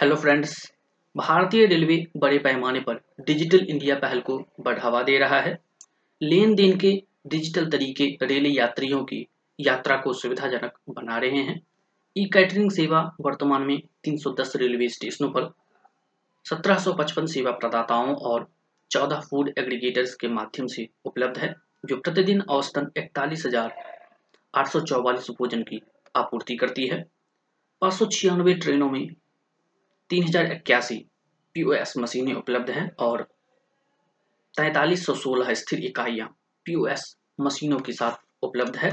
Hello friends भारतीय railway बड़े पैमाने पर डिजिटल इंडिया पहल को बढ़ावा दे रहा है। लेन देन के डिजिटल तरीके रेल यात्रियों की यात्रा को सुविधाजनक बना रहे हैं। ई कैटरिंग सेवा वर्तमान में 310 रेलवे स्टेशनों पर 1755 सेवा प्रदाताओं और 14 फ़ूड एग्रीगेटर्स के माध्यम से उपलब्ध है, जो प्रतिदिन औसतन इकतालीस हज़ार भोजन की आपूर्ति करती है। पाँच सौ छियानवे ट्रेनों में तीन हज़ार इक्यासी पीओएस मशीनें उपलब्ध हैं और तैतालीस सौ सोलह स्थिर इकाइयाँ पी ओ पीओएस मशीनों के साथ उपलब्ध है।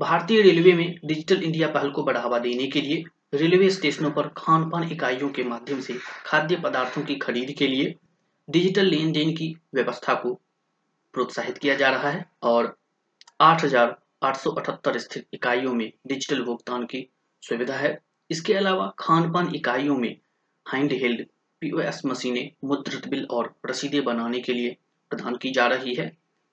भारतीय रेलवे में डिजिटल इंडिया पहल को बढ़ावा देने के लिए रेलवे स्टेशनों पर खान पान इकाइयों के माध्यम से खाद्य पदार्थों की खरीद के लिए डिजिटल लेन देन की व्यवस्था को प्रोत्साहित किया जा रहा है और आठ हज़ार आठ सौ अठहत्तर स्थित इकाइयों में डिजिटल भुगतान की सुविधा है। इसके अलावा खान पान इकाइयों में हैंड हेल्ड पीओएस मशीनें, मुद्रित बिल और रसीदें बनाने के लिए प्रदान की जा रही है,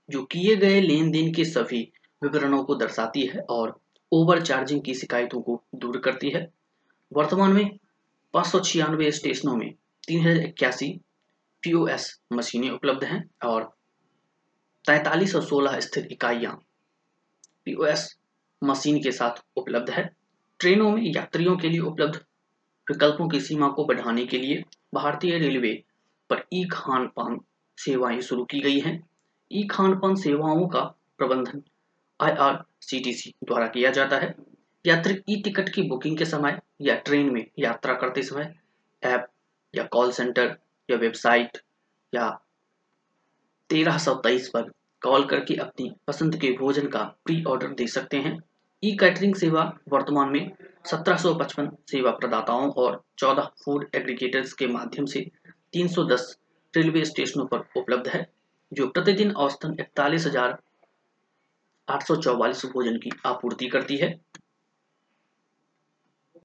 जो किए गए लेन देन के सभी विवरणों को दर्शाती है और ओवर चार्जिंग की शिकायतों को दूर करती है। वर्तमान में पाँच सौ छियानवे स्टेशनों में तीन हज़ार इक्यासी पीओएस मशीनें उपलब्ध हैं और तैतालीस सौ सोलह स्थिर इकाइयाँ पीओएस मशीन के साथ उपलब्ध है। ट्रेनों में यात्रियों के लिए उपलब्ध विकल्पों की सीमा को बढ़ाने के लिए भारतीय रेलवे पर ई खान पान सेवाएँ शुरू की गई हैं। ई खान पान सेवाओं का प्रबंधन आईआरसीटीसी द्वारा किया जाता है। यात्री ई टिकट की बुकिंग के समय या ट्रेन में यात्रा करते समय ऐप या कॉल सेंटर या वेबसाइट या तेरह सौ तेईस पर कॉल करके अपनी पसंद के भोजन का प्री ऑर्डर दे सकते हैं। ई कैटरिंग सेवा वर्तमान में 1755 सेवा प्रदाताओं और 14 फ़ूड एग्रीगेटर्स के माध्यम से 310 रेलवे स्टेशनों पर उपलब्ध है, जो प्रतिदिन औसतन इकतालीस भोजन की आपूर्ति करती है।